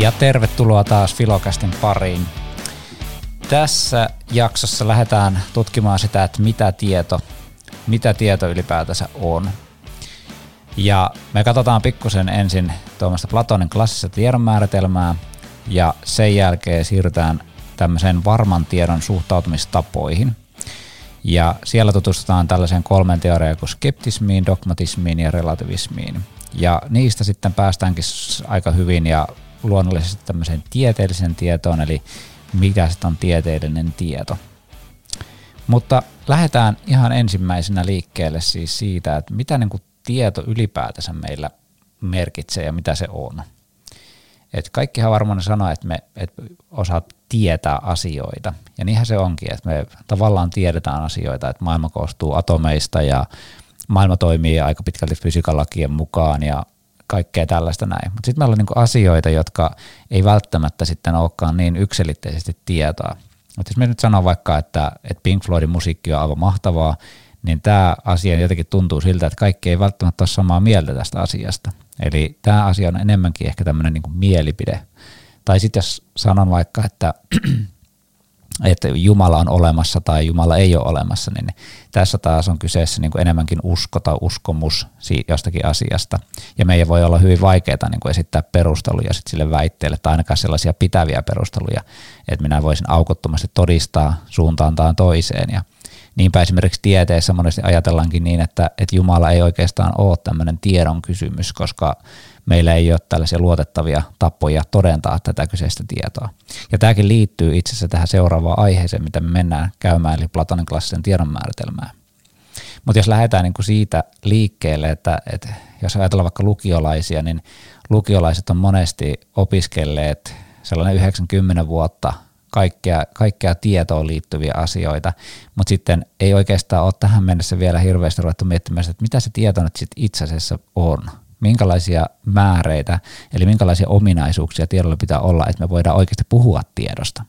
Ja tervetuloa taas Filokastin pariin. Tässä jaksossa lähdetään tutkimaan sitä, että mitä tieto, mitä tieto ylipäätänsä on. Ja me katsotaan pikkusen ensin tuommoista Platonin klassista tiedonmääritelmää ja sen jälkeen siirrytään tämmöiseen varman tiedon suhtautumistapoihin. Ja siellä tutustutaan tällaiseen kolmen teoriaan kuin skeptismiin, dogmatismiin ja relativismiin. Ja niistä sitten päästäänkin aika hyvin ja luonnollisesti tämmöiseen tieteelliseen tietoon, eli mikä sitten on tieteellinen tieto. Mutta lähdetään ihan ensimmäisenä liikkeelle siis siitä, että mitä niin kuin tieto ylipäätänsä meillä merkitsee ja mitä se on. Et kaikkihan varmaan sanoo, että me et osaat tietää asioita, ja niinhän se onkin, että me tavallaan tiedetään asioita, että maailma koostuu atomeista ja maailma toimii aika pitkälti fysiikalakien mukaan ja kaikkea tällaista näin. Mutta sitten meillä on niinku asioita, jotka ei välttämättä sitten olekaan niin yksilitteisesti tietoa. Mutta jos me nyt sanon vaikka, että, että Pink Floydin musiikki on aivan mahtavaa, niin tämä asia jotenkin tuntuu siltä, että kaikki ei välttämättä ole samaa mieltä tästä asiasta. Eli tämä asia on enemmänkin ehkä tämmöinen niin mielipide. Tai sitten jos sanon vaikka, että että Jumala on olemassa tai Jumala ei ole olemassa, niin tässä taas on kyseessä niin kuin enemmänkin usko tai uskomus jostakin asiasta. Ja meidän voi olla hyvin vaikeaa niin kuin esittää perusteluja sit sille väitteelle, tai ainakaan sellaisia pitäviä perusteluja, että minä voisin aukottomasti todistaa suuntaan tai toiseen. Ja niinpä esimerkiksi tieteessä monesti ajatellaankin niin, että, että Jumala ei oikeastaan ole tämmöinen tiedon kysymys, koska meillä ei ole tällaisia luotettavia tapoja todentaa tätä kyseistä tietoa. Ja tämäkin liittyy itse asiassa tähän seuraavaan aiheeseen, mitä me mennään käymään, eli Platonin klassisen tiedon määritelmään. Mutta jos lähdetään niin kuin siitä liikkeelle, että, että jos ajatellaan vaikka lukiolaisia, niin lukiolaiset on monesti opiskelleet sellainen 90 vuotta kaikkea, kaikkea tietoon liittyviä asioita, mutta sitten ei oikeastaan ole tähän mennessä vielä hirveästi ruvettu miettimään, että mitä se tieto nyt sit itse asiassa on minkälaisia määreitä, eli minkälaisia ominaisuuksia tiedolla pitää olla, että me voidaan oikeasti puhua tiedosta.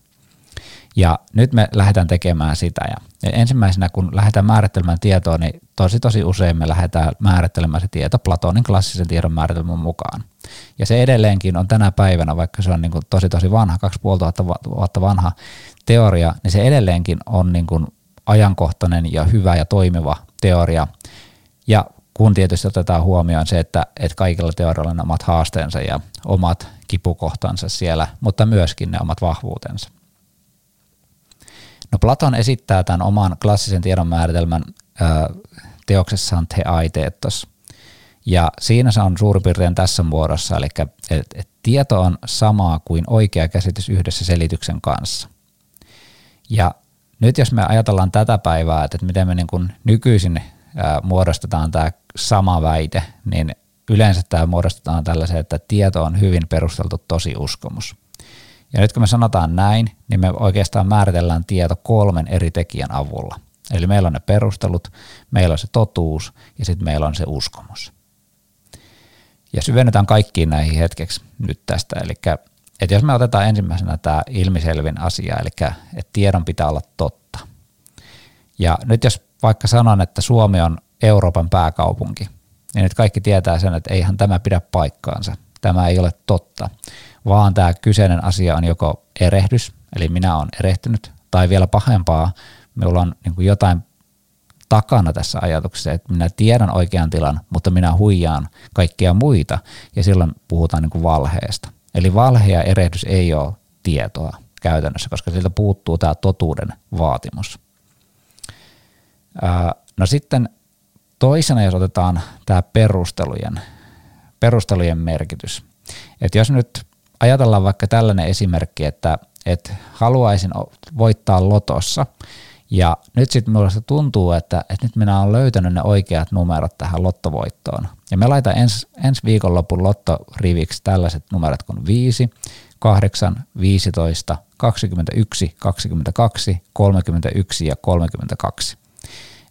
Ja nyt me lähdetään tekemään sitä. Ja ensimmäisenä, kun lähdetään määrittelemään tietoa, niin tosi tosi usein me lähdetään määrittelemään se tieto Platonin klassisen tiedon määritelmän mukaan. Ja se edelleenkin on tänä päivänä, vaikka se on niin kuin tosi tosi vanha, 2500 vuotta vanha teoria, niin se edelleenkin on niin kuin ajankohtainen ja hyvä ja toimiva teoria. Ja kun tietysti otetaan huomioon se, että, että kaikilla teorioilla on omat haasteensa ja omat kipukohtansa siellä, mutta myöskin ne omat vahvuutensa. No Platon esittää tämän oman klassisen tiedon määritelmän teoksessaan Te Aiteettos. Ja siinä se on suurin piirtein tässä muodossa, eli että et tieto on samaa kuin oikea käsitys yhdessä selityksen kanssa. Ja nyt jos me ajatellaan tätä päivää, että miten me niin kuin nykyisin muodostetaan tämä sama väite, niin yleensä tämä muodostetaan tällaisen, että tieto on hyvin perusteltu tosi uskomus. Ja nyt kun me sanotaan näin, niin me oikeastaan määritellään tieto kolmen eri tekijän avulla. Eli meillä on ne perustelut, meillä on se totuus ja sitten meillä on se uskomus. Ja syvennytään kaikkiin näihin hetkeksi nyt tästä. Eli että jos me otetaan ensimmäisenä tämä ilmiselvin asia, eli että tiedon pitää olla totta. Ja nyt jos vaikka sanon, että Suomi on Euroopan pääkaupunki, niin nyt kaikki tietää sen, että eihän tämä pidä paikkaansa. Tämä ei ole totta, vaan tämä kyseinen asia on joko erehdys, eli minä olen erehtynyt, tai vielä pahempaa, minulla on niin kuin jotain takana tässä ajatuksessa, että minä tiedän oikean tilan, mutta minä huijaan kaikkia muita, ja silloin puhutaan niin kuin valheesta. Eli valhe ja erehdys ei ole tietoa käytännössä, koska siltä puuttuu tämä totuuden vaatimus. No sitten toisena, jos otetaan tämä perustelujen, perustelujen merkitys. Että jos nyt ajatellaan vaikka tällainen esimerkki, että, että haluaisin voittaa lotossa, ja nyt sitten minusta tuntuu, että, että nyt minä olen löytänyt ne oikeat numerot tähän lottovoittoon. Ja me laitan ens, ensi viikonlopun lottoriviksi tällaiset numerot kuin 5, 8, 15, 21, 22, 31 ja 32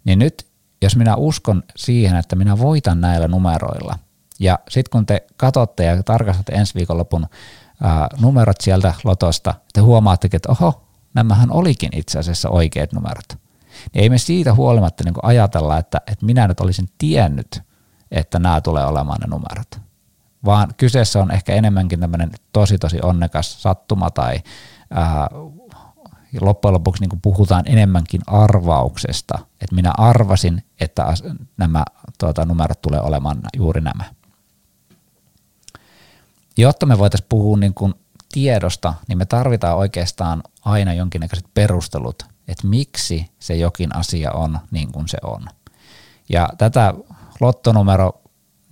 niin nyt jos minä uskon siihen, että minä voitan näillä numeroilla, ja sitten kun te katsotte ja tarkastatte ensi viikonlopun ää, numerot sieltä lotosta, te huomaattekin, että oho, nämähän olikin itse asiassa oikeat numerot. Niin ei me siitä huolimatta niin ajatella, että, että minä nyt olisin tiennyt, että nämä tulee olemaan ne numerot. vaan kyseessä on ehkä enemmänkin tämmöinen tosi tosi onnekas sattuma tai ää, loppujen lopuksi niin puhutaan enemmänkin arvauksesta, että minä arvasin, että nämä tuota, numerot tulee olemaan juuri nämä. Jotta me voitaisiin puhua niin kuin tiedosta, niin me tarvitaan oikeastaan aina jonkinnäköiset perustelut, että miksi se jokin asia on niin kuin se on. Ja tätä lottonumero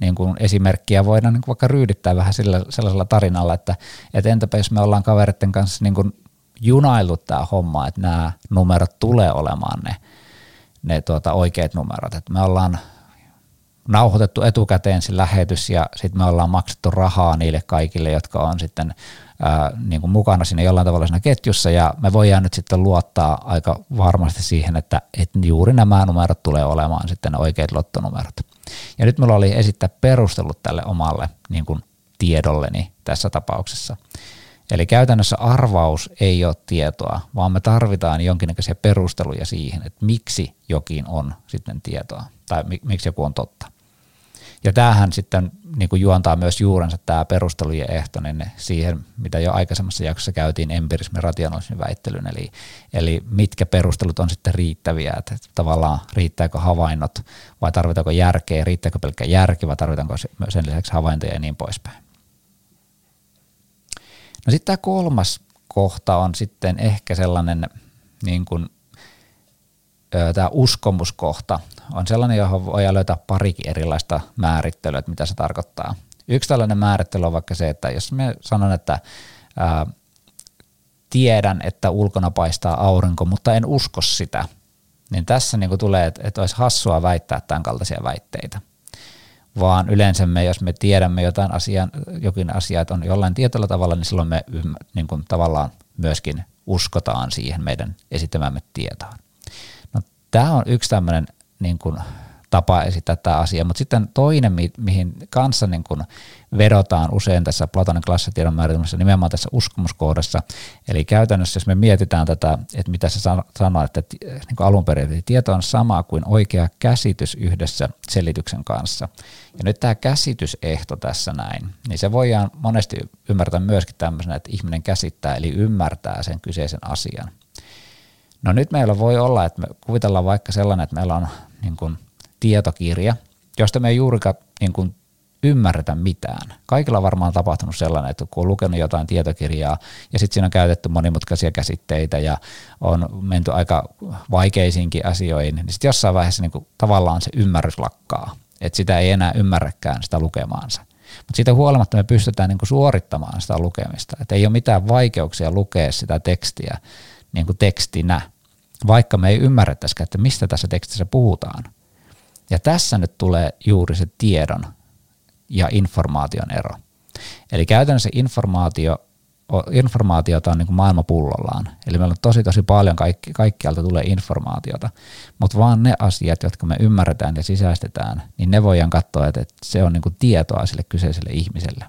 niin kuin esimerkkiä voidaan niin kuin vaikka ryydittää vähän sillä, sellaisella tarinalla, että, että entäpä jos me ollaan kavereiden kanssa niin kuin junaillut tämä homma, että nämä numerot tulee olemaan ne, ne tuota oikeat numerot. Että me ollaan nauhoitettu etukäteen se lähetys ja sitten me ollaan maksettu rahaa niille kaikille, jotka on sitten ää, niin kuin mukana siinä jollain tavalla siinä ketjussa ja me voidaan nyt sitten luottaa aika varmasti siihen, että, että juuri nämä numerot tulee olemaan sitten oikeat lottonumerot. Ja nyt mulla oli esittää perustelut tälle omalle niin kuin tiedolleni tässä tapauksessa. Eli käytännössä arvaus ei ole tietoa, vaan me tarvitaan jonkinnäköisiä perusteluja siihen, että miksi jokin on sitten tietoa tai miksi joku on totta. Ja tämähän sitten niin kuin juontaa myös juurensa tämä perustelujen ehtoinen siihen, mitä jo aikaisemmassa jaksossa käytiin empirismin rationaalismin väittelyn, eli, eli mitkä perustelut on sitten riittäviä, että tavallaan riittääkö havainnot vai tarvitaanko järkeä, riittääkö pelkkä järki vai tarvitaanko sen lisäksi havaintoja ja niin poispäin. No sitten tämä kolmas kohta on sitten ehkä sellainen niin kuin, tämä uskomuskohta on sellainen, johon voi löytää parikin erilaista määrittelyä, että mitä se tarkoittaa. Yksi tällainen määrittely on vaikka se, että jos me sanon, että ää, tiedän, että ulkona paistaa aurinko, mutta en usko sitä, niin tässä niin kuin tulee, että, että olisi hassua väittää tämän kaltaisia väitteitä vaan yleensä me, jos me tiedämme jotain asian, jokin asia, että on jollain tietyllä tavalla, niin silloin me niin kuin tavallaan myöskin uskotaan siihen meidän esittämämme tietoon. Tämä on yksi tämmöinen niin kuin tapa esittää tämä asia. Mutta sitten toinen, mi- mihin kanssa niin kun vedotaan usein tässä Platonin klassitiedon määritelmässä nimenomaan tässä uskomuskohdassa. Eli käytännössä, jos me mietitään tätä, että mitä se sanoo, että niin alun perin tieto on sama kuin oikea käsitys yhdessä selityksen kanssa. Ja nyt tämä käsitysehto tässä näin, niin se voidaan monesti ymmärtää myöskin tämmöisenä, että ihminen käsittää eli ymmärtää sen kyseisen asian. No nyt meillä voi olla, että me kuvitellaan vaikka sellainen, että meillä on niin kuin tietokirja, josta me ei juurikaan niin kuin ymmärretä mitään. Kaikilla on varmaan tapahtunut sellainen, että kun on lukenut jotain tietokirjaa ja sitten siinä on käytetty monimutkaisia käsitteitä ja on menty aika vaikeisiinkin asioihin, niin sitten jossain vaiheessa niin kuin tavallaan se ymmärrys lakkaa, että sitä ei enää ymmärräkään sitä lukemaansa. Mutta siitä huolimatta me pystytään niin kuin suorittamaan sitä lukemista, että ei ole mitään vaikeuksia lukea sitä tekstiä niin kuin tekstinä, vaikka me ei ymmärrettäisikään, että mistä tässä tekstissä puhutaan – ja tässä nyt tulee juuri se tiedon ja informaation ero. Eli käytännössä informaatio, informaatiota on niin kuin maailma pullollaan. Eli meillä on tosi tosi paljon, kaikki, kaikkialta tulee informaatiota, mutta vaan ne asiat, jotka me ymmärretään ja sisäistetään, niin ne voidaan katsoa, että, että se on niin kuin tietoa sille kyseiselle ihmiselle.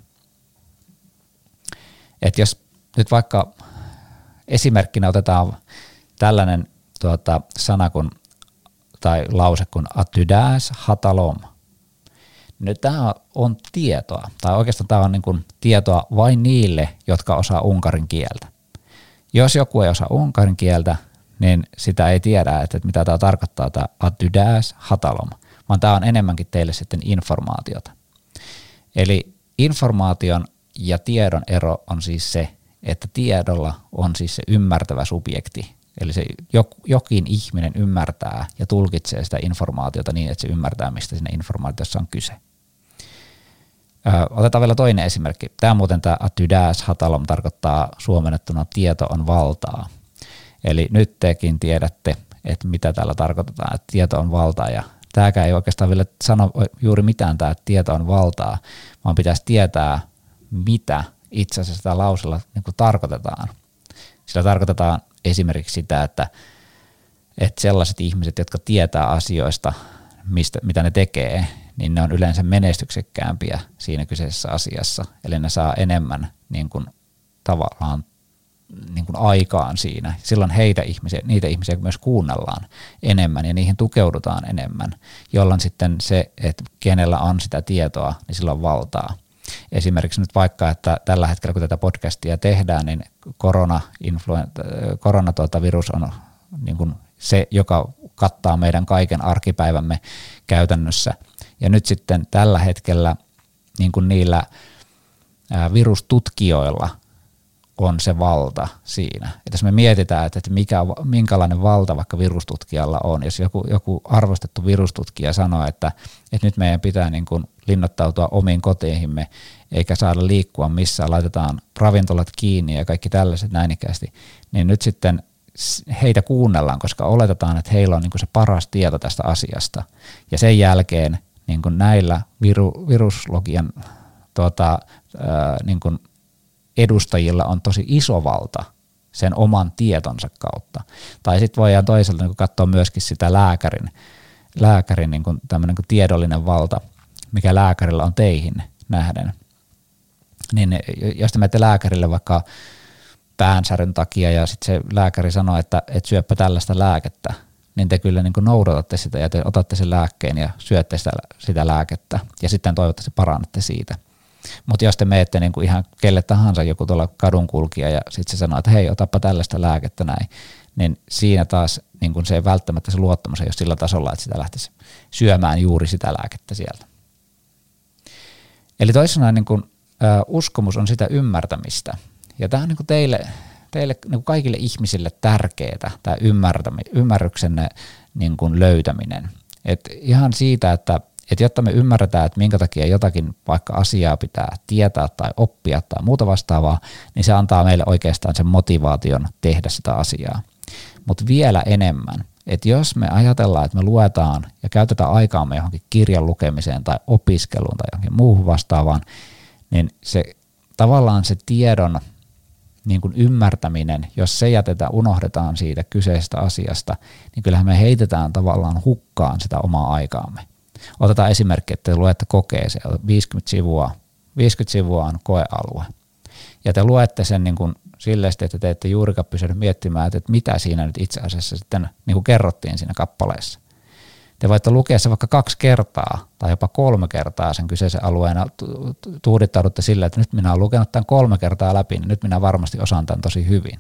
Et jos nyt vaikka esimerkkinä otetaan tällainen tuota, sana kuin tai lause kuin atydas hatalom. Nyt tämä on tietoa, tai oikeastaan tämä on niin kuin tietoa vain niille, jotka osaa unkarin kieltä. Jos joku ei osaa unkarin kieltä, niin sitä ei tiedä, että mitä tämä tarkoittaa, tämä atydas hatalom, vaan tämä on enemmänkin teille sitten informaatiota. Eli informaation ja tiedon ero on siis se, että tiedolla on siis se ymmärtävä subjekti, Eli se jokin ihminen ymmärtää ja tulkitsee sitä informaatiota niin, että se ymmärtää, mistä siinä informaatiossa on kyse. Ö, otetaan vielä toinen esimerkki. Tämä muuten tämä atydäs hatalom tarkoittaa suomennettuna tieto on valtaa. Eli nyt tekin tiedätte, että mitä täällä tarkoitetaan, että tieto on valtaa ja tämäkään ei oikeastaan vielä sano juuri mitään tämä, että tieto on valtaa, vaan pitäisi tietää, mitä itse asiassa sitä lausella niin tarkoitetaan. Sillä tarkoitetaan esimerkiksi sitä, että, että sellaiset ihmiset, jotka tietää asioista, mistä, mitä ne tekee, niin ne on yleensä menestyksekkäämpiä siinä kyseisessä asiassa. Eli ne saa enemmän niin kuin, tavallaan niin kuin aikaan siinä. Silloin heitä ihmisiä, niitä ihmisiä myös kuunnellaan enemmän ja niihin tukeudutaan enemmän, jolloin sitten se, että kenellä on sitä tietoa, niin silloin valtaa. Esimerkiksi nyt vaikka, että tällä hetkellä kun tätä podcastia tehdään, niin korona, korona tuota, virus on niin kuin se, joka kattaa meidän kaiken arkipäivämme käytännössä. Ja nyt sitten tällä hetkellä niin kuin niillä virustutkijoilla on se valta siinä. Että jos me mietitään, että mikä, minkälainen valta vaikka virustutkijalla on, jos joku, joku arvostettu virustutkija sanoo, että, että nyt meidän pitää niin kuin linnoittautua omiin koteihimme eikä saada liikkua missään, laitetaan ravintolat kiinni ja kaikki tällaiset näinikästi, niin nyt sitten heitä kuunnellaan, koska oletetaan, että heillä on niin kuin se paras tieto tästä asiasta. Ja sen jälkeen niin kuin näillä viru, viruslogian tuota, ää, niin kuin edustajilla on tosi iso valta sen oman tietonsa kautta. Tai sitten voidaan toisaalta niin katsoa myöskin sitä lääkärin, lääkärin niin kuin kuin tiedollinen valta, mikä lääkärillä on teihin nähden. Niin jos te menette lääkärille vaikka päänsäryn takia ja sitten se lääkäri sanoo, että et syöppä tällaista lääkettä, niin te kyllä niin noudatatte sitä ja te otatte sen lääkkeen ja syötte sitä, sitä lääkettä ja sitten toivottavasti parannatte siitä – mutta jos te menette niin ihan kelle tahansa joku tuolla kadun kulkija ja sitten se sanoo, että hei, otapa tällaista lääkettä näin, niin siinä taas niin kuin se ei välttämättä se luottamus ei ole sillä tasolla, että sitä lähtisi syömään juuri sitä lääkettä sieltä. Eli toisin niin kuin, ä, uskomus on sitä ymmärtämistä. Ja tämä on niin teille, teille niin kuin kaikille ihmisille tärkeää, tämä ymmärryksenne niin löytäminen. Et ihan siitä, että että jotta me ymmärretään, että minkä takia jotakin vaikka asiaa pitää tietää tai oppia tai muuta vastaavaa, niin se antaa meille oikeastaan sen motivaation tehdä sitä asiaa. Mutta vielä enemmän, että jos me ajatellaan, että me luetaan ja käytetään aikaamme johonkin kirjan lukemiseen tai opiskeluun tai johonkin muuhun vastaavaan, niin se tavallaan se tiedon niin kuin ymmärtäminen, jos se jätetään, unohdetaan siitä kyseisestä asiasta, niin kyllähän me heitetään tavallaan hukkaan sitä omaa aikaamme. Otetaan esimerkki, että te luette kokeeseen, 50 sivua, 50 sivua on koealue. Ja te luette sen niin kuin silleen, että te ette juurikaan pysynyt miettimään, että mitä siinä nyt itse asiassa sitten niin kuin kerrottiin siinä kappaleessa. Te voitte lukea se vaikka kaksi kertaa tai jopa kolme kertaa sen kyseisen alueen tuudittaudutte sillä, että nyt minä olen lukenut tämän kolme kertaa läpi, niin nyt minä varmasti osaan tämän tosi hyvin.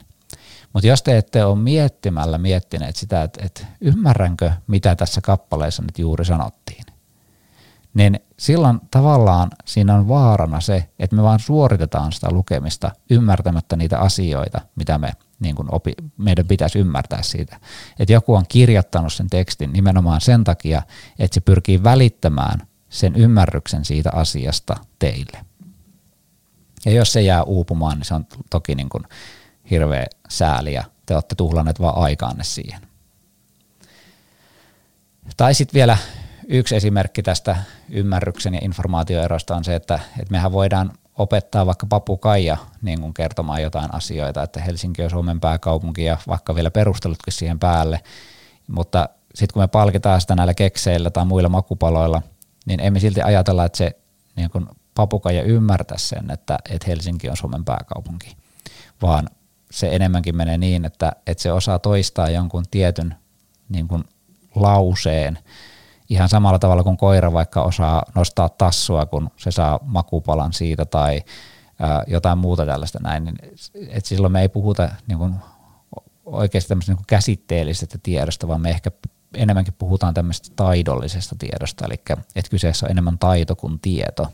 Mutta jos te ette ole miettimällä miettineet sitä, että, että ymmärränkö, mitä tässä kappaleessa nyt juuri sanottiin, niin silloin tavallaan siinä on vaarana se, että me vaan suoritetaan sitä lukemista ymmärtämättä niitä asioita, mitä me niin kuin opi, meidän pitäisi ymmärtää siitä. Että joku on kirjoittanut sen tekstin nimenomaan sen takia, että se pyrkii välittämään sen ymmärryksen siitä asiasta teille. Ja jos se jää uupumaan, niin se on toki niin kuin hirveä sääli ja te olette tuhlanneet vaan aikaanne siihen. Tai sitten vielä yksi esimerkki tästä ymmärryksen ja informaatioerosta on se, että, että mehän voidaan opettaa vaikka papukaija niin kuin kertomaan jotain asioita, että Helsinki on Suomen pääkaupunki ja vaikka vielä perustelutkin siihen päälle, mutta sitten kun me palkitaan sitä näillä kekseillä tai muilla makupaloilla, niin emme silti ajatella, että se niin kuin papukaija ymmärtää sen, että, että Helsinki on Suomen pääkaupunki, vaan se enemmänkin menee niin, että, että se osaa toistaa jonkun tietyn niin kuin lauseen ihan samalla tavalla kuin koira vaikka osaa nostaa tassua, kun se saa makupalan siitä tai jotain muuta tällaista näin, niin et silloin me ei puhuta niin kuin oikeasti tämmöisestä niin käsitteellisestä tiedosta, vaan me ehkä enemmänkin puhutaan tämmöisestä taidollisesta tiedosta, eli että kyseessä on enemmän taito kuin tieto.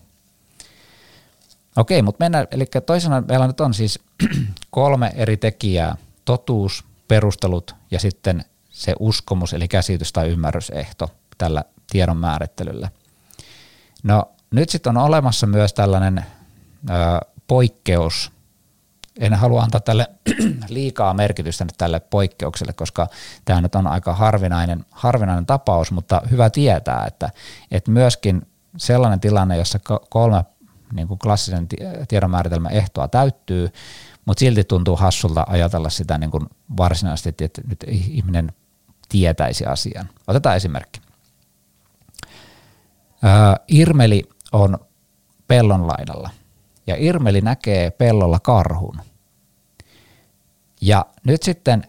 Okei, mutta mennään, eli toisena meillä nyt on siis kolme eri tekijää, totuus, perustelut ja sitten se uskomus eli käsitys tai ymmärrysehto tällä tiedon määrittelyllä. No nyt sitten on olemassa myös tällainen ö, poikkeus. En halua antaa tälle liikaa merkitystä nyt tälle poikkeukselle, koska tämä nyt on aika harvinainen, harvinainen tapaus, mutta hyvä tietää, että, että myöskin sellainen tilanne, jossa kolme niin kuin klassisen tiedonmääritelmän ehtoa täyttyy, mutta silti tuntuu hassulta ajatella sitä niin kuin varsinaisesti, että nyt ihminen tietäisi asian. Otetaan esimerkki. Irmeli on pellon laidalla ja Irmeli näkee pellolla karhun. Ja nyt sitten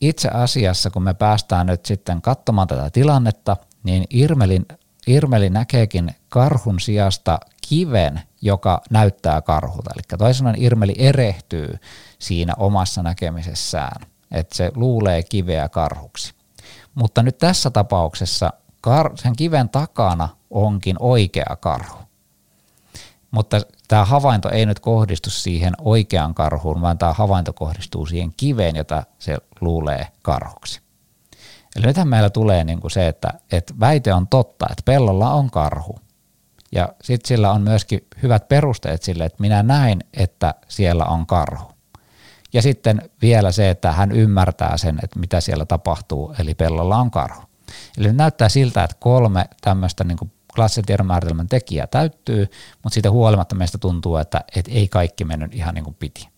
itse asiassa, kun me päästään nyt sitten katsomaan tätä tilannetta, niin Irmelin, Irmeli näkeekin karhun sijasta kiven, joka näyttää karhulta. Eli toisin Irmeli erehtyy siinä omassa näkemisessään, että se luulee kiveä karhuksi. Mutta nyt tässä tapauksessa kar- sen kiven takana onkin oikea karhu. Mutta tämä havainto ei nyt kohdistu siihen oikeaan karhuun, vaan tämä havainto kohdistuu siihen kiveen, jota se luulee karhuksi. Eli nythän meillä tulee niin kuin se, että, että väite on totta, että pellolla on karhu. Ja sitten sillä on myöskin hyvät perusteet sille, että minä näin, että siellä on karhu. Ja sitten vielä se, että hän ymmärtää sen, että mitä siellä tapahtuu, eli pellolla on karhu. Eli näyttää siltä, että kolme tämmöistä niin klassisen tiedonmääritelmän tekijää täyttyy, mutta siitä huolimatta meistä tuntuu, että, että ei kaikki mennyt ihan niin kuin piti.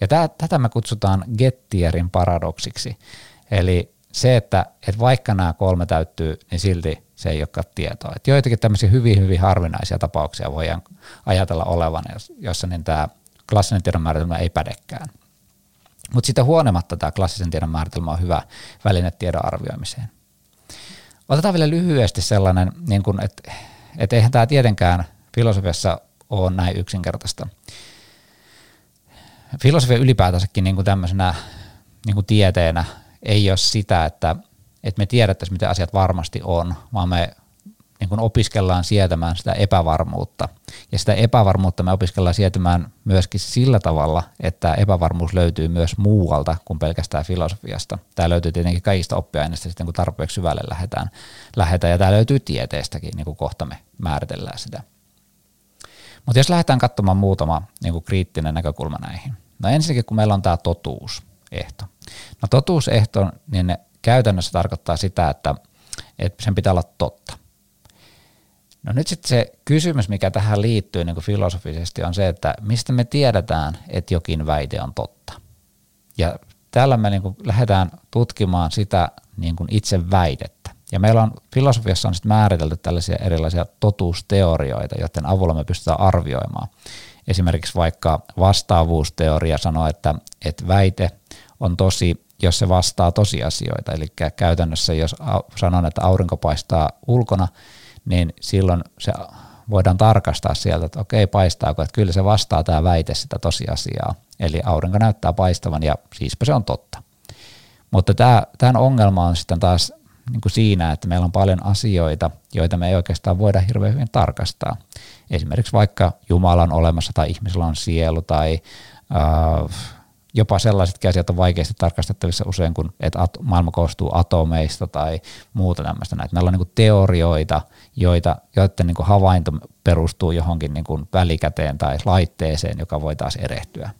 Ja tätä me kutsutaan Gettierin paradoksiksi. Eli se, että, että vaikka nämä kolme täyttyy, niin silti se ei olekaan tietoa. Että joitakin tämmöisiä hyvin, hyvin harvinaisia tapauksia voidaan ajatella olevan, jossa niin tämä klassinen tiedonmääritelmä ei pädekään. Mutta sitä huolimatta tämä klassisen tiedon määritelmä on hyvä väline tiedon arvioimiseen. Otetaan vielä lyhyesti sellainen, niin kun, että et eihän tämä tietenkään filosofiassa ole näin yksinkertaista. Filosofia ylipäätänsäkin niin kuin tämmöisenä niin kuin tieteenä ei ole sitä, että, että me tiedettäisiin, miten asiat varmasti on, vaan me niin kuin opiskellaan sietämään sitä epävarmuutta. Ja sitä epävarmuutta me opiskellaan sietämään myöskin sillä tavalla, että epävarmuus löytyy myös muualta kuin pelkästään filosofiasta. Tämä löytyy tietenkin kaikista oppiaineista sitten, kun tarpeeksi syvälle lähdetään, lähdetään ja tämä löytyy tieteestäkin, niin kuin kohta me määritellään sitä. Mutta jos lähdetään katsomaan muutama niin kuin kriittinen näkökulma näihin. No ensinnäkin, kun meillä on tämä totuusehto. No totuusehto, niin käytännössä tarkoittaa sitä, että, että sen pitää olla totta. No nyt sitten se kysymys, mikä tähän liittyy niin kuin filosofisesti, on se, että mistä me tiedetään, että jokin väite on totta. Ja täällä me niin kuin lähdetään tutkimaan sitä niin kuin itse väitettä. Ja meillä on filosofiassa on sitten määritelty tällaisia erilaisia totuusteorioita, joiden avulla me pystytään arvioimaan. Esimerkiksi vaikka vastaavuusteoria sanoo, että, että väite on tosi, jos se vastaa tosiasioita. Eli käytännössä jos sanon, että aurinko paistaa ulkona, niin silloin se voidaan tarkastaa sieltä, että okei, paistaako, että kyllä se vastaa tämä väite sitä tosiasiaa. Eli aurinko näyttää paistavan ja siispä se on totta. Mutta tämä, tämän ongelma on sitten taas niin kuin siinä, että meillä on paljon asioita, joita me ei oikeastaan voida hirveän hyvin tarkastaa. Esimerkiksi vaikka Jumala on olemassa tai ihmisellä on sielu tai äh, jopa sellaiset asiat on vaikeasti tarkastettavissa usein, kun että maailma koostuu atomeista tai muuta tämmöistä. Näitä. Meillä on niin teorioita, joita, joiden niin havainto perustuu johonkin niin välikäteen tai laitteeseen, joka voi taas erehtyä.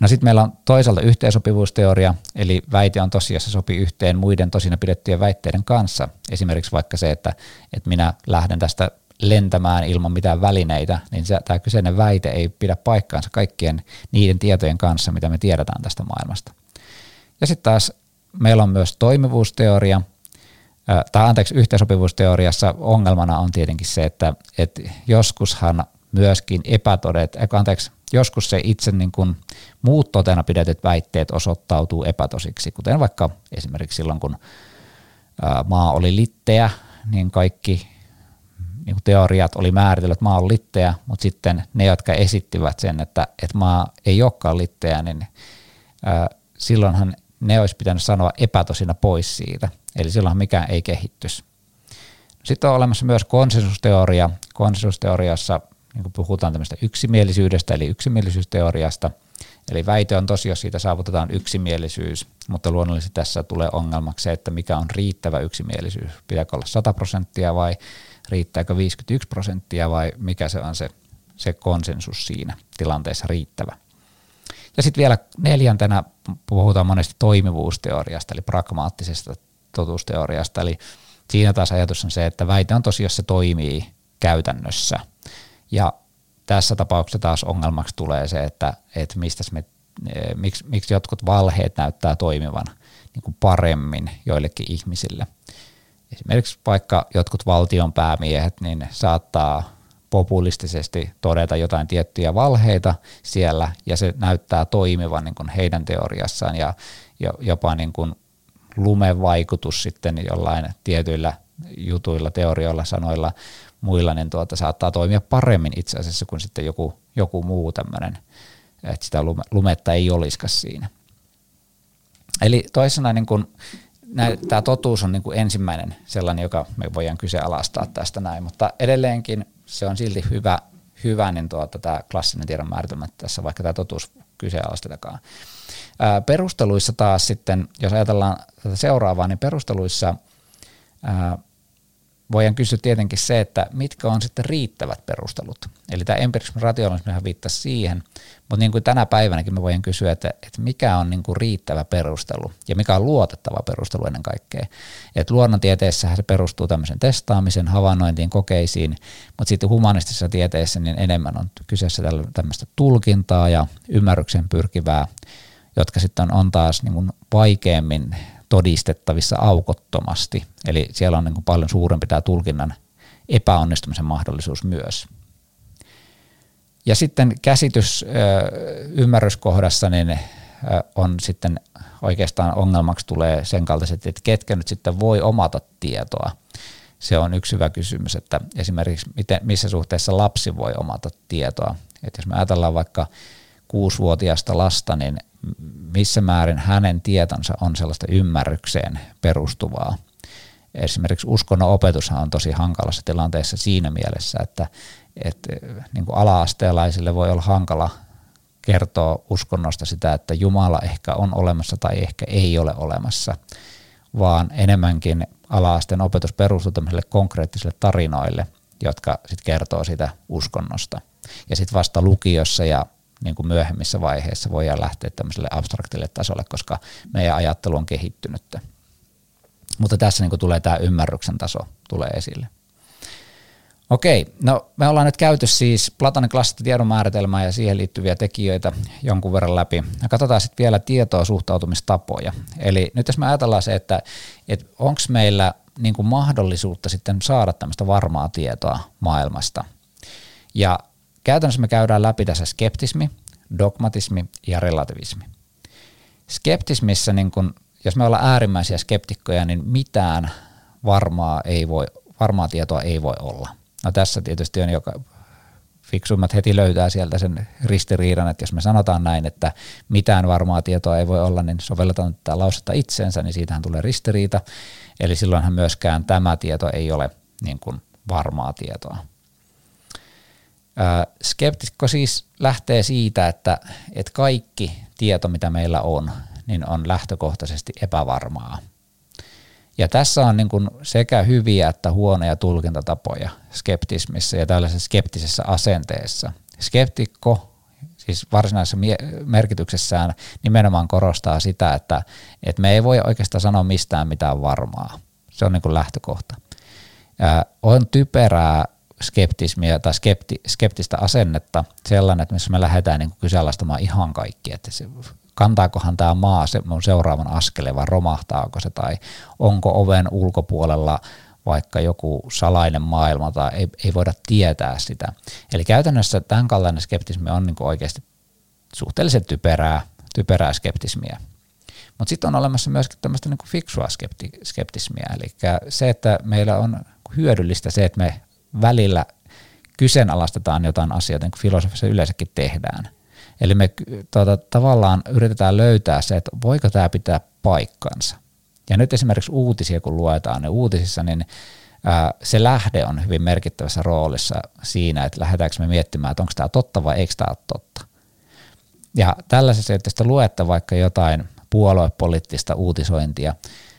No sitten meillä on toisaalta yhteensopivuusteoria, eli väite on tosiasiassa sopii yhteen muiden tosina pidettyjen väitteiden kanssa. Esimerkiksi vaikka se, että, että minä lähden tästä lentämään ilman mitään välineitä, niin se, tämä kyseinen väite ei pidä paikkaansa kaikkien niiden tietojen kanssa, mitä me tiedetään tästä maailmasta. Ja sitten taas meillä on myös toimivuusteoria, tai anteeksi, yhteensopivuusteoriassa ongelmana on tietenkin se, että, että joskushan myöskin epätodet, anteeksi, joskus se itse niin kuin muut totena pidetyt väitteet osoittautuu epätosiksi, kuten vaikka esimerkiksi silloin, kun maa oli litteä, niin kaikki niin kuin teoriat oli määritellyt, että maa on litteä, mutta sitten ne, jotka esittivät sen, että, että maa ei olekaan litteä, niin ää, silloinhan ne olisi pitänyt sanoa epätosina pois siitä. Eli silloinhan mikään ei kehittys. Sitten on olemassa myös konsensusteoria. Konsensusteoriassa niin puhutaan tämmöistä yksimielisyydestä, eli yksimielisyysteoriasta. Eli väite on tosi, jos siitä saavutetaan yksimielisyys, mutta luonnollisesti tässä tulee ongelmaksi se, että mikä on riittävä yksimielisyys. Pitääkö olla 100 prosenttia vai riittääkö 51 prosenttia vai mikä se on se, se konsensus siinä tilanteessa riittävä. Ja sitten vielä neljäntenä puhutaan monesti toimivuusteoriasta, eli pragmaattisesta totuusteoriasta, eli siinä taas ajatus on se, että väite on tosiaan se toimii käytännössä. Ja tässä tapauksessa taas ongelmaksi tulee se, että, että mistä me, miksi, miksi jotkut valheet näyttää toimivan niin kuin paremmin joillekin ihmisille – esimerkiksi vaikka jotkut valtion päämiehet, niin saattaa populistisesti todeta jotain tiettyjä valheita siellä, ja se näyttää toimivan niin kuin heidän teoriassaan, ja jopa niin kuin lumevaikutus sitten jollain tietyillä jutuilla, teorioilla, sanoilla muilla, niin tuota, saattaa toimia paremmin itse asiassa kuin sitten joku, joku muu tämmöinen, että sitä lumetta ei olisikaan siinä. Eli toisena niin kun, tämä totuus on niin kuin ensimmäinen sellainen, joka me voidaan kyseenalaistaa tästä näin, mutta edelleenkin se on silti hyvä, hyvä niin tuota, tämä klassinen tiedon määritelmä tässä, vaikka tämä totuus kyseenalaistetakaan. Perusteluissa taas sitten, jos ajatellaan seuraavaa, niin perusteluissa ää, voidaan kysyä tietenkin se, että mitkä on sitten riittävät perustelut. Eli tämä empirismi rationalismihan viittasi siihen, mutta niin kuin tänä päivänäkin me voidaan kysyä, että, että mikä on niin kuin riittävä perustelu ja mikä on luotettava perustelu ennen kaikkea. Että luonnontieteessähän se perustuu tämmöisen testaamisen, havainnointiin, kokeisiin, mutta sitten humanistisessa tieteessä niin enemmän on kyseessä tämmöistä tulkintaa ja ymmärryksen pyrkivää, jotka sitten on taas niin kuin vaikeammin todistettavissa aukottomasti. Eli siellä on niin kuin paljon suurempi tämä tulkinnan epäonnistumisen mahdollisuus myös. Ja sitten käsitys ymmärryskohdassa niin on sitten oikeastaan ongelmaksi tulee sen kaltaiset, että ketkä nyt sitten voi omata tietoa. Se on yksi hyvä kysymys, että esimerkiksi miten, missä suhteessa lapsi voi omata tietoa. Että jos me ajatellaan vaikka kuusivuotiaasta lasta, niin missä määrin hänen tietonsa on sellaista ymmärrykseen perustuvaa. Esimerkiksi uskonnon opetushan on tosi hankalassa tilanteessa siinä mielessä, että, että niin kuin ala-asteelaisille voi olla hankala kertoa uskonnosta sitä, että Jumala ehkä on olemassa tai ehkä ei ole olemassa, vaan enemmänkin ala-asteen opetus perustuu tämmöisille konkreettisille tarinoille, jotka sitten kertoo sitä uskonnosta. Ja sitten vasta lukiossa ja niin kuin myöhemmissä vaiheissa voidaan lähteä tämmöiselle abstraktille tasolle, koska meidän ajattelu on kehittynyt. Mutta tässä niin kuin tulee tämä ymmärryksen taso tulee esille. Okei, no me ollaan nyt käyty siis Platonin klassista tiedonmääritelmää ja siihen liittyviä tekijöitä jonkun verran läpi. Ja katsotaan sitten vielä tietoa suhtautumistapoja. Eli nyt jos me ajatellaan se, että, että onko meillä niin kuin mahdollisuutta sitten saada tämmöistä varmaa tietoa maailmasta. Ja Käytännössä me käydään läpi tässä skeptismi, dogmatismi ja relativismi. Skeptismissä, niin kun, jos me ollaan äärimmäisiä skeptikkoja, niin mitään varmaa, ei voi, varmaa tietoa ei voi olla. No tässä tietysti on joka fiksummat heti löytää sieltä sen ristiriidan, että jos me sanotaan näin, että mitään varmaa tietoa ei voi olla, niin sovelletaan tätä lausetta itsensä, niin siitähän tulee ristiriita. Eli silloinhan myöskään tämä tieto ei ole niin kuin varmaa tietoa. Skeptikko siis lähtee siitä, että, että kaikki tieto, mitä meillä on, niin on lähtökohtaisesti epävarmaa. Ja tässä on niin kuin sekä hyviä että huonoja tulkintatapoja skeptismissä ja tällaisessa skeptisessä asenteessa. Skeptikko siis varsinaisessa merkityksessään nimenomaan korostaa sitä, että, että me ei voi oikeastaan sanoa mistään mitään varmaa. Se on niin kuin lähtökohta. on typerää skeptismiä tai skepti, skeptistä asennetta sellainen, että missä me lähdetään niin kyseenalaistamaan ihan kaikki, että se, kantaakohan tämä maa se mun seuraavan askeleen vai romahtaako se tai onko oven ulkopuolella vaikka joku salainen maailma tai ei, ei voida tietää sitä. Eli käytännössä tämän kaltainen skeptismi on niin oikeasti suhteellisen typerää, typerää skeptismiä. Mutta sitten on olemassa myöskin tämmöistä niin fiksua skepti, skeptismiä, eli se, että meillä on hyödyllistä se, että me välillä kyseenalaistetaan jotain asioita, niin kuin filosofiassa yleensäkin tehdään. Eli me tuota, tavallaan yritetään löytää se, että voiko tämä pitää paikkansa. Ja nyt esimerkiksi uutisia, kun luetaan, niin uutisissa, niin se lähde on hyvin merkittävässä roolissa siinä, että lähdetäänkö me miettimään, että onko tämä totta vai eikö tämä ole totta. Ja tällaisessa, että sitä luette vaikka jotain puoluepoliittista uutisointia,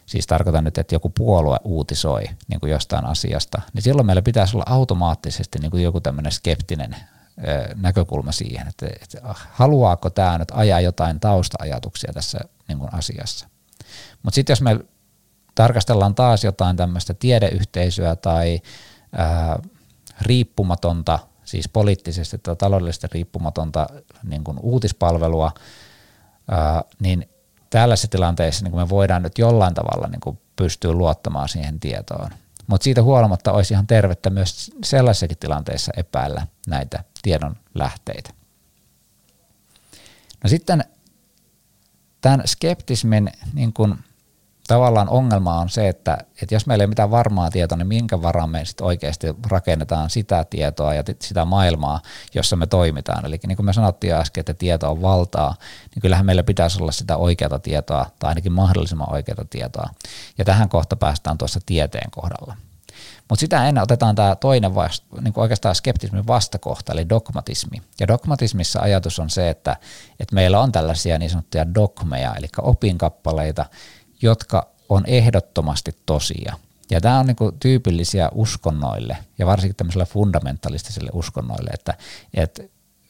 siis tarkoitan nyt, että joku puolue uutisoi niin kuin jostain asiasta, niin silloin meillä pitäisi olla automaattisesti niin kuin joku tämmöinen skeptinen näkökulma siihen, että, että haluaako tämä nyt ajaa jotain tausta-ajatuksia tässä niin kuin asiassa. Mutta sitten jos me tarkastellaan taas jotain tämmöistä tiedeyhteisöä tai ää, riippumatonta, siis poliittisesti tai taloudellisesti riippumatonta niin kuin uutispalvelua, ää, niin tällaisessa tilanteessa niin me voidaan nyt jollain tavalla niin kuin pystyä luottamaan siihen tietoon. Mutta siitä huolimatta olisi ihan tervettä myös sellaisessakin tilanteessa epäillä näitä tiedon lähteitä. No sitten tämän skeptismin niin kuin tavallaan ongelma on se, että, että jos meillä ei ole mitään varmaa tietoa, niin minkä varaan me sitten oikeasti rakennetaan sitä tietoa ja sitä maailmaa, jossa me toimitaan. Eli niin kuin me sanottiin äsken, että tieto on valtaa, niin kyllähän meillä pitäisi olla sitä oikeaa tietoa tai ainakin mahdollisimman oikeaa tietoa. Ja tähän kohta päästään tuossa tieteen kohdalla. Mutta sitä ennen otetaan tämä toinen vasta, niin oikeastaan skeptismin vastakohta, eli dogmatismi. Ja dogmatismissa ajatus on se, että, että meillä on tällaisia niin sanottuja dogmeja, eli opinkappaleita, jotka on ehdottomasti tosia. Ja tämä on niinku tyypillisiä uskonnoille ja varsinkin tämmöisille fundamentalistisille uskonnoille, että, että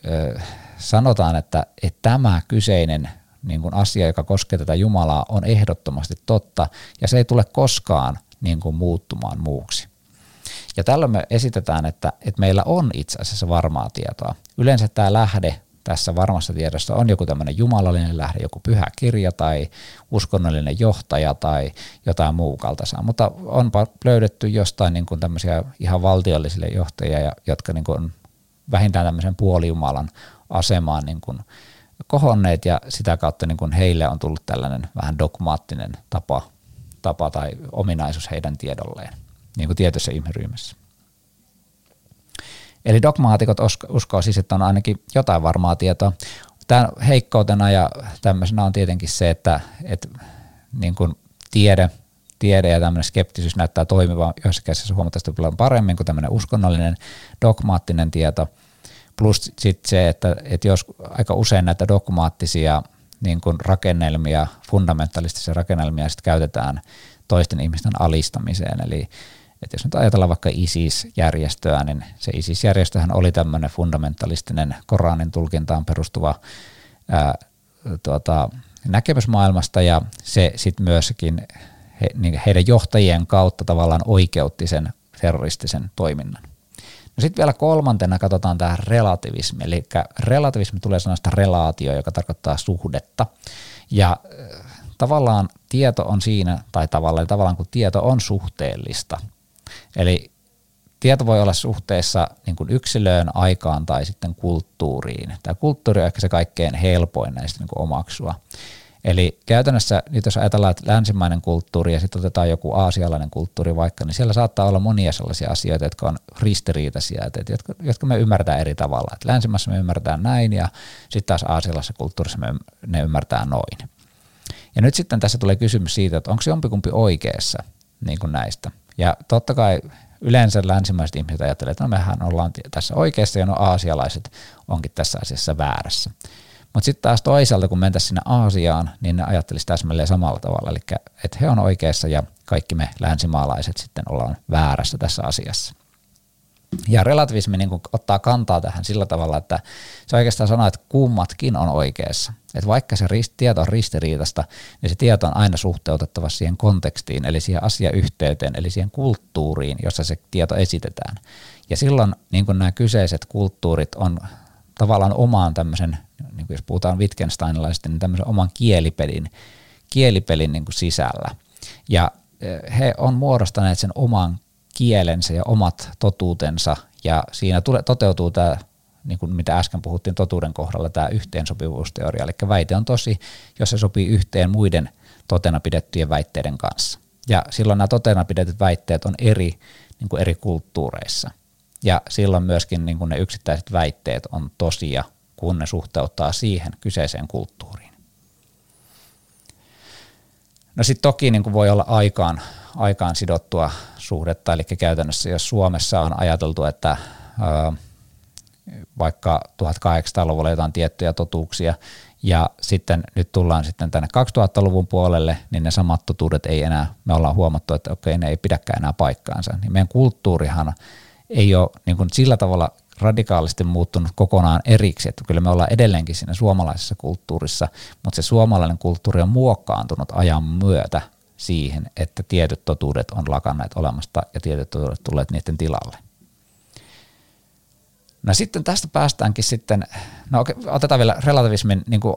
ö, sanotaan, että, että tämä kyseinen niin kuin asia, joka koskee tätä Jumalaa, on ehdottomasti totta ja se ei tule koskaan niin kuin muuttumaan muuksi. Ja tällöin me esitetään, että, että meillä on itse asiassa varmaa tietoa. Yleensä tämä lähde tässä varmassa tiedossa on joku tämmöinen jumalallinen lähde, joku pyhä kirja tai uskonnollinen johtaja tai jotain muu kaltaisaa, mutta onpa löydetty jostain niin kuin tämmöisiä ihan valtiollisille johtajia, jotka niin kuin vähintään tämmöisen puolijumalan asemaan niin kuin kohonneet ja sitä kautta niin kuin heille on tullut tällainen vähän dogmaattinen tapa, tapa tai ominaisuus heidän tiedolleen, niin kuin tietyssä ihmeryhmässä. Eli dogmaatikot uskoo siis, että on ainakin jotain varmaa tietoa. Tämän heikkoutena ja tämmöisenä on tietenkin se, että, että niin kuin tiede, tiede ja tämmöinen skeptisyys näyttää toimivan joissakin käsissä huomattavasti paljon paremmin kuin tämmöinen uskonnollinen dogmaattinen tieto. Plus sitten se, että, että jos aika usein näitä dogmaattisia niin kuin rakennelmia, fundamentalistisia rakennelmia sitten käytetään toisten ihmisten alistamiseen. Eli että jos nyt ajatellaan vaikka ISIS-järjestöä, niin se ISIS-järjestöhän oli tämmöinen fundamentalistinen Koranin tulkintaan perustuva ää, tuota, näkemys maailmasta ja se sitten myöskin he, niin heidän johtajien kautta tavallaan oikeutti sen terroristisen toiminnan. No sitten vielä kolmantena katsotaan tämä relativismi, eli relativismi tulee sanasta relaatio, joka tarkoittaa suhdetta. Ja tavallaan tieto on siinä, tai tavallaan, tavallaan kun tieto on suhteellista, Eli tieto voi olla suhteessa niin kuin yksilöön, aikaan tai sitten kulttuuriin. Tämä kulttuuri on ehkä se kaikkein helpoin näistä niin kuin omaksua. Eli käytännössä nyt jos ajatellaan, että länsimainen kulttuuri ja sitten otetaan joku aasialainen kulttuuri vaikka, niin siellä saattaa olla monia sellaisia asioita, jotka on ristiriitaisia, että, jotka, jotka me ymmärtää eri tavalla. Että länsimaissa me ymmärtää näin ja sitten taas aasialaisessa kulttuurissa me ne ymmärtää noin. Ja nyt sitten tässä tulee kysymys siitä, että onko se jompikumpi oikeassa niin kuin näistä. Ja totta kai yleensä länsimaiset ihmiset ajattelevat, että no mehän ollaan tässä oikeassa ja no aasialaiset onkin tässä asiassa väärässä. Mutta sitten taas toisaalta, kun mentäisiin sinne Aasiaan, niin ne ajattelisi täsmälleen samalla tavalla, eli että he on oikeassa ja kaikki me länsimaalaiset sitten ollaan väärässä tässä asiassa. Ja relativismi niin ottaa kantaa tähän sillä tavalla, että se oikeastaan sanoo, että kummatkin on oikeassa. Että vaikka se tieto on ristiriitasta, niin se tieto on aina suhteutettava siihen kontekstiin, eli siihen asiayhteyteen, eli siihen kulttuuriin, jossa se tieto esitetään. Ja silloin niin nämä kyseiset kulttuurit on tavallaan omaan tämmöisen, niin jos puhutaan Wittgensteinilaisesti, niin tämmöisen oman kielipelin, kielipelin niin sisällä. Ja eh, he on muodostaneet sen oman kielensä ja omat totuutensa, ja siinä tule, toteutuu tämä, niin kuin mitä äsken puhuttiin totuuden kohdalla, tämä yhteensopivuusteoria, eli väite on tosi, jos se sopii yhteen muiden totena pidettyjen väitteiden kanssa. Ja silloin nämä totena pidetyt väitteet on eri, niin kuin eri kulttuureissa. Ja silloin myöskin niin kuin ne yksittäiset väitteet on tosia, kun ne suhteuttaa siihen kyseiseen kulttuuriin. No sitten toki niin kuin voi olla aikaan aikaan sidottua suhdetta, eli käytännössä jos Suomessa on ajateltu, että vaikka 1800-luvulla jotain tiettyjä totuuksia, ja sitten nyt tullaan sitten tänne 2000-luvun puolelle, niin ne samat totuudet ei enää, me ollaan huomattu, että okei, ne ei pidäkään enää paikkaansa. Niin meidän kulttuurihan ei ole niin kuin sillä tavalla radikaalisti muuttunut kokonaan eriksi, että kyllä me ollaan edelleenkin siinä suomalaisessa kulttuurissa, mutta se suomalainen kulttuuri on muokkaantunut ajan myötä siihen, että tietyt totuudet on lakanneet olemasta ja tietyt totuudet tulleet niiden tilalle. No sitten tästä päästäänkin sitten, no otetaan vielä relativismin niin kuin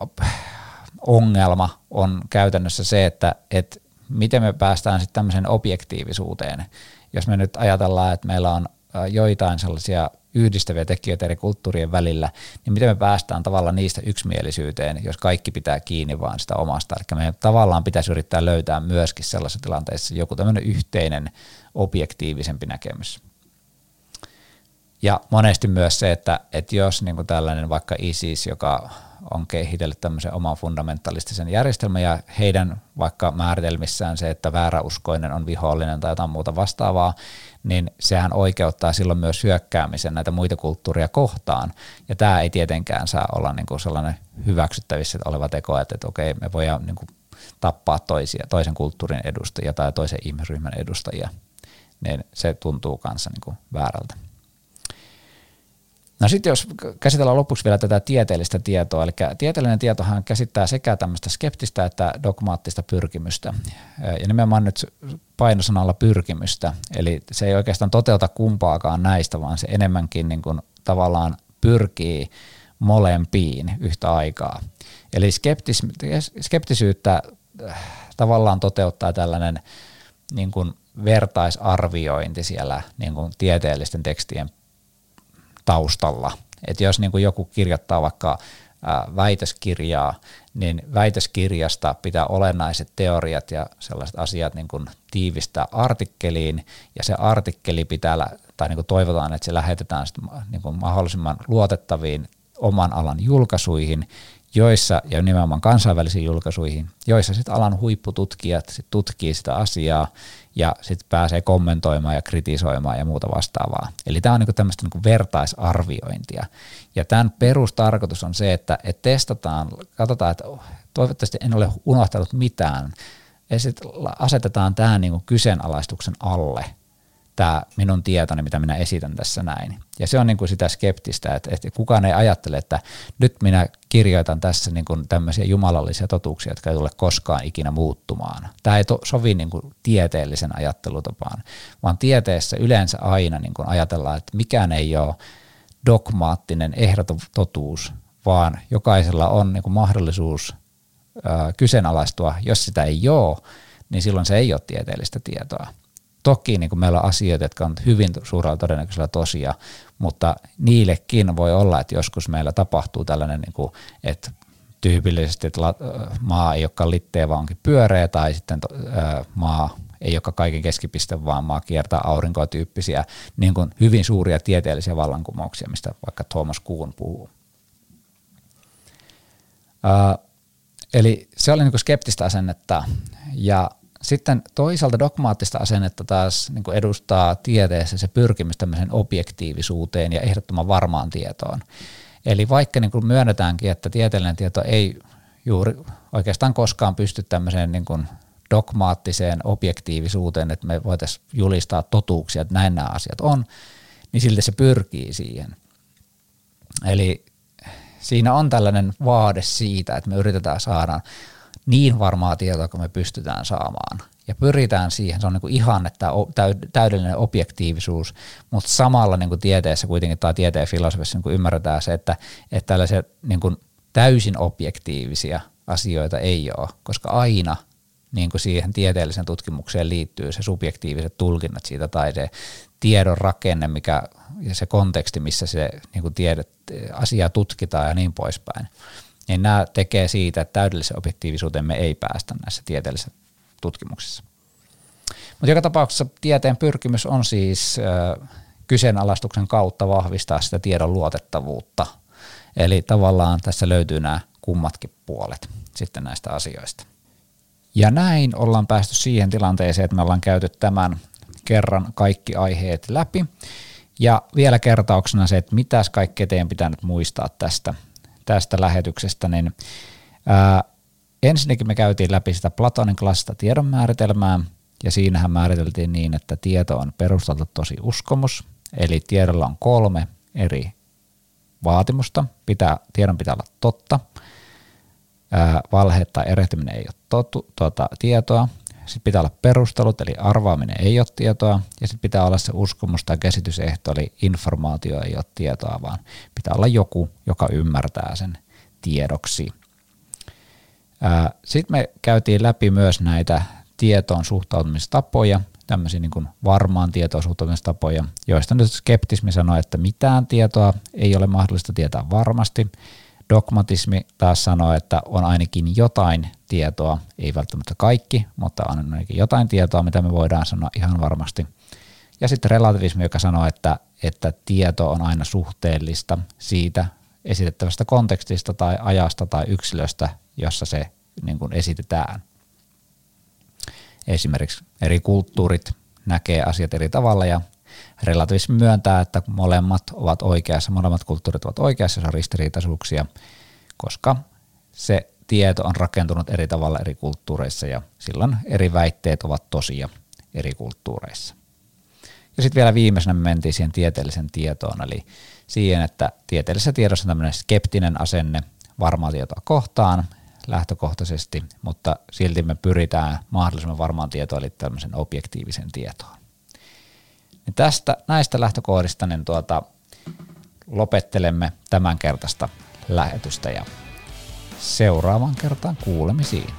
ongelma on käytännössä se, että, että miten me päästään sitten tämmöiseen objektiivisuuteen. Jos me nyt ajatellaan, että meillä on joitain sellaisia yhdistäviä tekijöitä eri kulttuurien välillä, niin miten me päästään tavallaan niistä yksimielisyyteen, jos kaikki pitää kiinni vaan sitä omasta. Eli meidän tavallaan pitäisi yrittää löytää myöskin sellaisessa tilanteessa joku tämmöinen yhteinen objektiivisempi näkemys. Ja monesti myös se, että, että jos niin tällainen vaikka ISIS, joka on kehitellyt tämmöisen oman fundamentalistisen järjestelmän ja heidän vaikka määritelmissään se, että vääräuskoinen on vihollinen tai jotain muuta vastaavaa, niin sehän oikeuttaa silloin myös hyökkäämisen näitä muita kulttuuria kohtaan. Ja tämä ei tietenkään saa olla niin kuin sellainen hyväksyttävissä oleva teko, että, että okei, me voidaan niin kuin tappaa toisia, toisen kulttuurin edustajia tai toisen ihmisryhmän edustajia, niin se tuntuu kanssa niin kuin väärältä. No sitten jos käsitellään lopuksi vielä tätä tieteellistä tietoa, eli tieteellinen tietohan käsittää sekä tämmöistä skeptistä että dogmaattista pyrkimystä, ja nimenomaan nyt painosanalla pyrkimystä, eli se ei oikeastaan toteuta kumpaakaan näistä, vaan se enemmänkin niin kuin tavallaan pyrkii molempiin yhtä aikaa. Eli skeptis, skeptisyyttä äh, tavallaan toteuttaa tällainen niin kuin vertaisarviointi siellä niin kuin tieteellisten tekstien taustalla. Että jos niin kuin joku kirjoittaa vaikka väitöskirjaa, niin väitöskirjasta pitää olennaiset teoriat ja sellaiset asiat niin kuin tiivistää artikkeliin, ja se artikkeli pitää, tai niin kuin toivotaan, että se lähetetään niin kuin mahdollisimman luotettaviin oman alan julkaisuihin, joissa, ja nimenomaan kansainvälisiin julkaisuihin, joissa sitten alan huippututkijat sit tutkii sitä asiaa ja sitten pääsee kommentoimaan ja kritisoimaan ja muuta vastaavaa. Eli tämä on niinku tämmöistä niinku vertaisarviointia. Ja tämän perustarkoitus on se, että et testataan, katsotaan, että toivottavasti en ole unohtanut mitään, ja sitten asetetaan tämä niinku kyseenalaistuksen alle – tämä minun tietoni, mitä minä esitän tässä näin. Ja se on niin kuin sitä skeptistä, että, että kukaan ei ajattele, että nyt minä kirjoitan tässä niin kuin tämmöisiä jumalallisia totuuksia, jotka ei tule koskaan ikinä muuttumaan. Tämä ei to, sovi niin kuin tieteellisen ajattelutapaan, vaan tieteessä yleensä aina niin kuin ajatellaan, että mikään ei ole dogmaattinen ehdoton totuus, vaan jokaisella on niin kuin mahdollisuus ö, kyseenalaistua. Jos sitä ei ole, niin silloin se ei ole tieteellistä tietoa. Toki niin kuin meillä on asioita, jotka on hyvin suurella todennäköisellä tosia, mutta niillekin voi olla, että joskus meillä tapahtuu tällainen, niin kuin, että tyypillisesti että maa ei olekaan litteä, vaan onkin pyöreä, tai sitten maa ei olekaan kaiken keskipiste, vaan maa kiertää aurinkoa tyyppisiä niin kuin hyvin suuria tieteellisiä vallankumouksia, mistä vaikka Thomas Kuhn puhuu. eli se oli niin kuin skeptistä asennetta, ja sitten toisaalta dogmaattista asennetta taas niin edustaa tieteessä se pyrkimys tämmöiseen objektiivisuuteen ja ehdottoman varmaan tietoon. Eli vaikka niin kuin myönnetäänkin, että tieteellinen tieto ei juuri oikeastaan koskaan pysty tämmöiseen niin kuin dogmaattiseen objektiivisuuteen, että me voitaisiin julistaa totuuksia, että näin nämä asiat on, niin silti se pyrkii siihen. Eli siinä on tällainen vaade siitä, että me yritetään saada niin varmaa tietoa kuin me pystytään saamaan. Ja pyritään siihen, se on niin kuin ihanne tämä täydellinen objektiivisuus, mutta samalla niin kuin tieteessä kuitenkin tai tieteen filosofiassa niin kuin ymmärretään se, että, että tällaisia niin kuin täysin objektiivisia asioita ei ole, koska aina niin kuin siihen tieteelliseen tutkimukseen liittyy se subjektiiviset tulkinnat siitä tai se tiedon rakenne mikä, ja se konteksti, missä se niin kuin tiedet, asia tutkitaan ja niin poispäin niin nämä tekee siitä, että täydellisen objektiivisuuteen me ei päästä näissä tieteellisissä tutkimuksissa. Mutta joka tapauksessa tieteen pyrkimys on siis kyseenalaistuksen kautta vahvistaa sitä tiedon luotettavuutta. Eli tavallaan tässä löytyy nämä kummatkin puolet sitten näistä asioista. Ja näin ollaan päästy siihen tilanteeseen, että me ollaan käyty tämän kerran kaikki aiheet läpi. Ja vielä kertauksena se, että mitäs kaikkea teidän pitää nyt muistaa tästä tästä lähetyksestä, niin ää, ensinnäkin me käytiin läpi sitä Platonin klassista tiedon määritelmää, ja siinähän määriteltiin niin, että tieto on perusteltu tosi uskomus, eli tiedolla on kolme eri vaatimusta. Pitää, tiedon pitää olla totta, ää, valhe tai erehtyminen ei ole totu, tuota, tietoa, sitten pitää olla perustelut, eli arvaaminen ei ole tietoa, ja sitten pitää olla se uskomus tai käsitysehto, eli informaatio ei ole tietoa, vaan pitää olla joku, joka ymmärtää sen tiedoksi. Sitten me käytiin läpi myös näitä tietoon suhtautumistapoja, tämmöisiä niin kuin varmaan tietoisuuttamistapoja, joista nyt skeptismi sanoo, että mitään tietoa ei ole mahdollista tietää varmasti. Dogmatismi taas sanoo, että on ainakin jotain tietoa, ei välttämättä kaikki, mutta on ainakin jotain tietoa, mitä me voidaan sanoa ihan varmasti. Ja sitten relativismi, joka sanoo, että, että tieto on aina suhteellista siitä esitettävästä kontekstista tai ajasta tai yksilöstä, jossa se niin kuin esitetään. Esimerkiksi eri kulttuurit näkee asiat eri tavalla ja relativismi myöntää, että molemmat ovat oikeassa, molemmat kulttuurit ovat oikeassa, se on ristiriitaisuuksia, koska se tieto on rakentunut eri tavalla eri kulttuureissa ja silloin eri väitteet ovat tosia eri kulttuureissa. Ja sitten vielä viimeisenä me mentiin siihen tieteellisen tietoon, eli siihen, että tieteellisessä tiedossa on tämmöinen skeptinen asenne varmaa tietoa kohtaan lähtökohtaisesti, mutta silti me pyritään mahdollisimman varmaan tietoon, eli tämmöisen objektiivisen tietoon. Niin tästä, näistä lähtökohdista niin tuota, lopettelemme tämän kertaista lähetystä ja seuraavan kertaan kuulemisiin.